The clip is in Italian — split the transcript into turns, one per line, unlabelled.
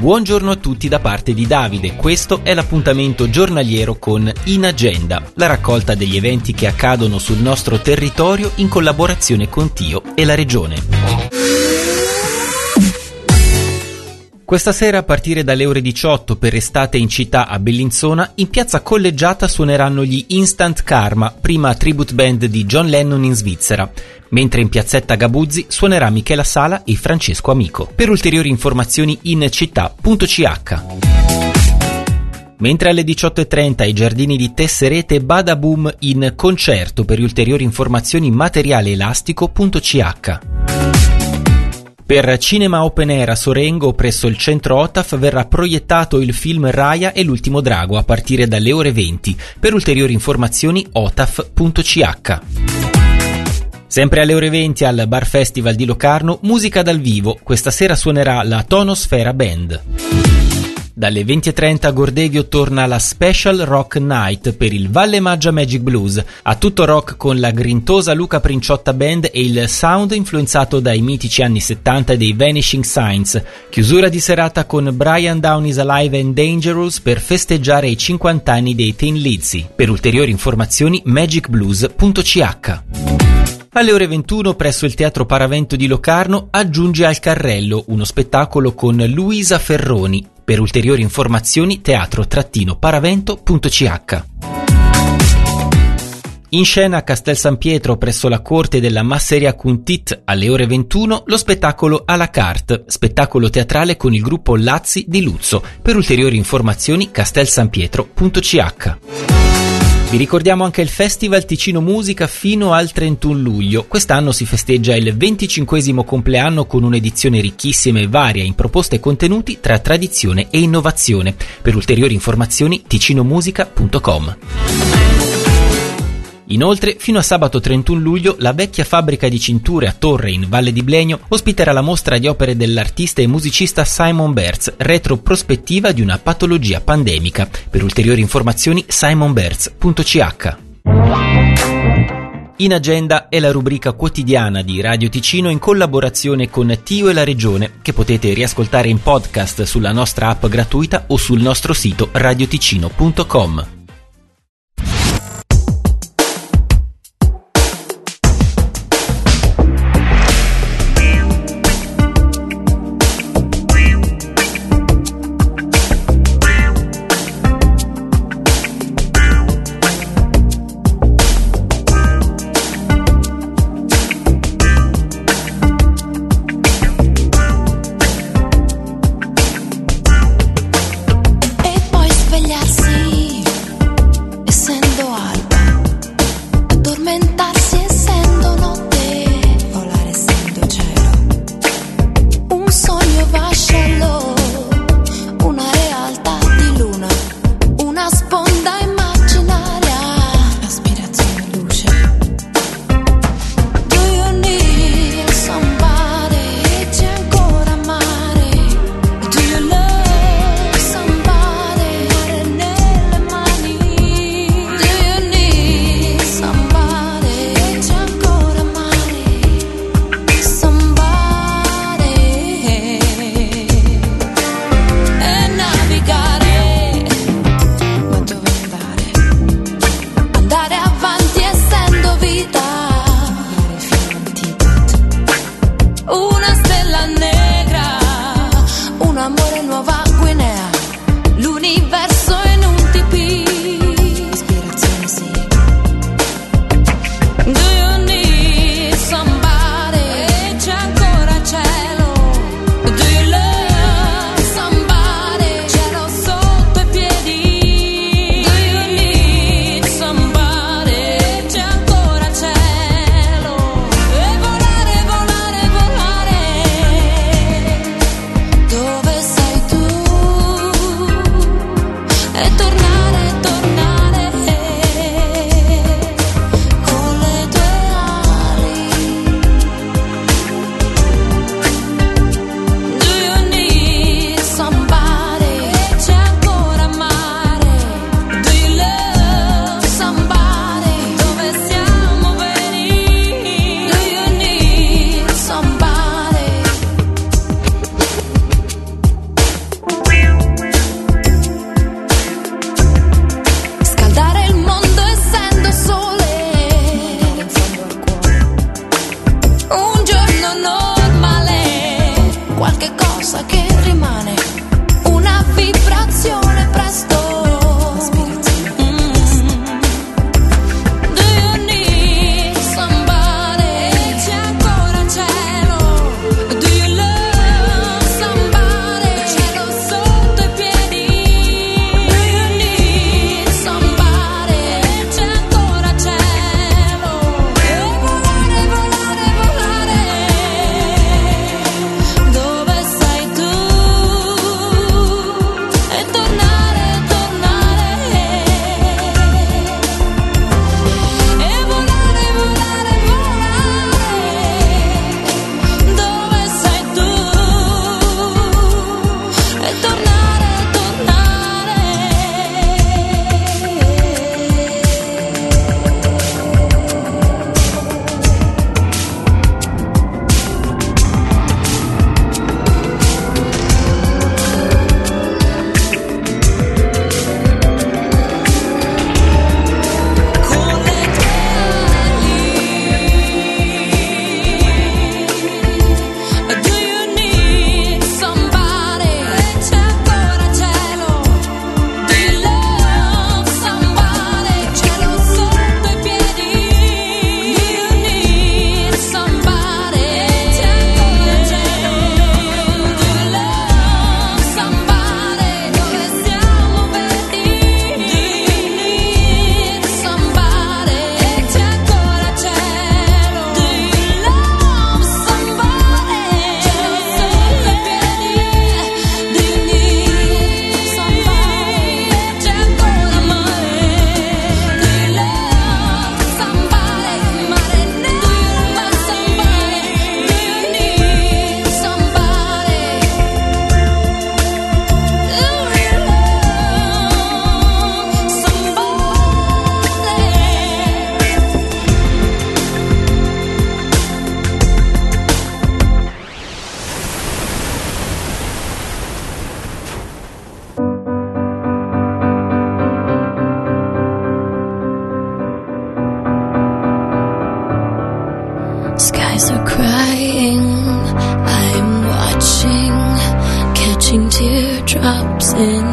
Buongiorno a tutti da parte di Davide, questo è l'appuntamento giornaliero con In Agenda, la raccolta degli eventi che accadono sul nostro territorio in collaborazione con Tio e la Regione. Questa sera a partire dalle ore 18 per estate in città a Bellinzona, in piazza Collegiata suoneranno gli Instant Karma, prima tribute band di John Lennon in Svizzera, mentre in piazzetta Gabuzzi suonerà Michela Sala e Francesco Amico. Per ulteriori informazioni in città.ch. Mentre alle 18.30 ai giardini di Tesserete Badaboom in concerto per ulteriori informazioni materialeelastico.ch. Per Cinema Open Air a Sorengo, presso il centro OTAF, verrà proiettato il film Raya e l'ultimo drago a partire dalle ore 20. Per ulteriori informazioni otaf.ch. Sempre alle ore 20 al Bar Festival di Locarno, musica dal vivo. Questa sera suonerà la Tonosfera Band. Dalle 20.30 a Gordevio torna la Special Rock Night per il Valle Maggia Magic Blues, a tutto rock con la grintosa Luca Princiotta Band e il sound influenzato dai mitici anni 70 dei Vanishing Signs. Chiusura di serata con Brian Down is Alive and Dangerous per festeggiare i 50 anni dei Teen Lizzy. Per ulteriori informazioni magicblues.ch alle ore 21 presso il Teatro Paravento di Locarno aggiunge al carrello uno spettacolo con Luisa Ferroni, per ulteriori informazioni teatro-paravento.ch. In scena a Castel San Pietro presso la corte della Masseria Cuntit alle ore 21 lo spettacolo à la carte, spettacolo teatrale con il gruppo Lazzi di Luzzo. Per ulteriori informazioni castelsanpietro.ch. Vi ricordiamo anche il Festival Ticino Musica fino al 31 luglio. Quest'anno si festeggia il 25 compleanno con un'edizione ricchissima e varia in proposte e contenuti tra tradizione e innovazione. Per ulteriori informazioni ticinomusica.com. Inoltre, fino a sabato 31 luglio, la vecchia fabbrica di cinture a Torre in Valle di Blegno ospiterà la mostra di opere dell'artista e musicista Simon Berz, retroprospettiva di una patologia pandemica. Per ulteriori informazioni simonberz.ch. In agenda è la rubrica quotidiana di Radio Ticino in collaborazione con Tio e la Regione, che potete riascoltare in podcast sulla nostra app gratuita o sul nostro sito radioticino.com.
drops in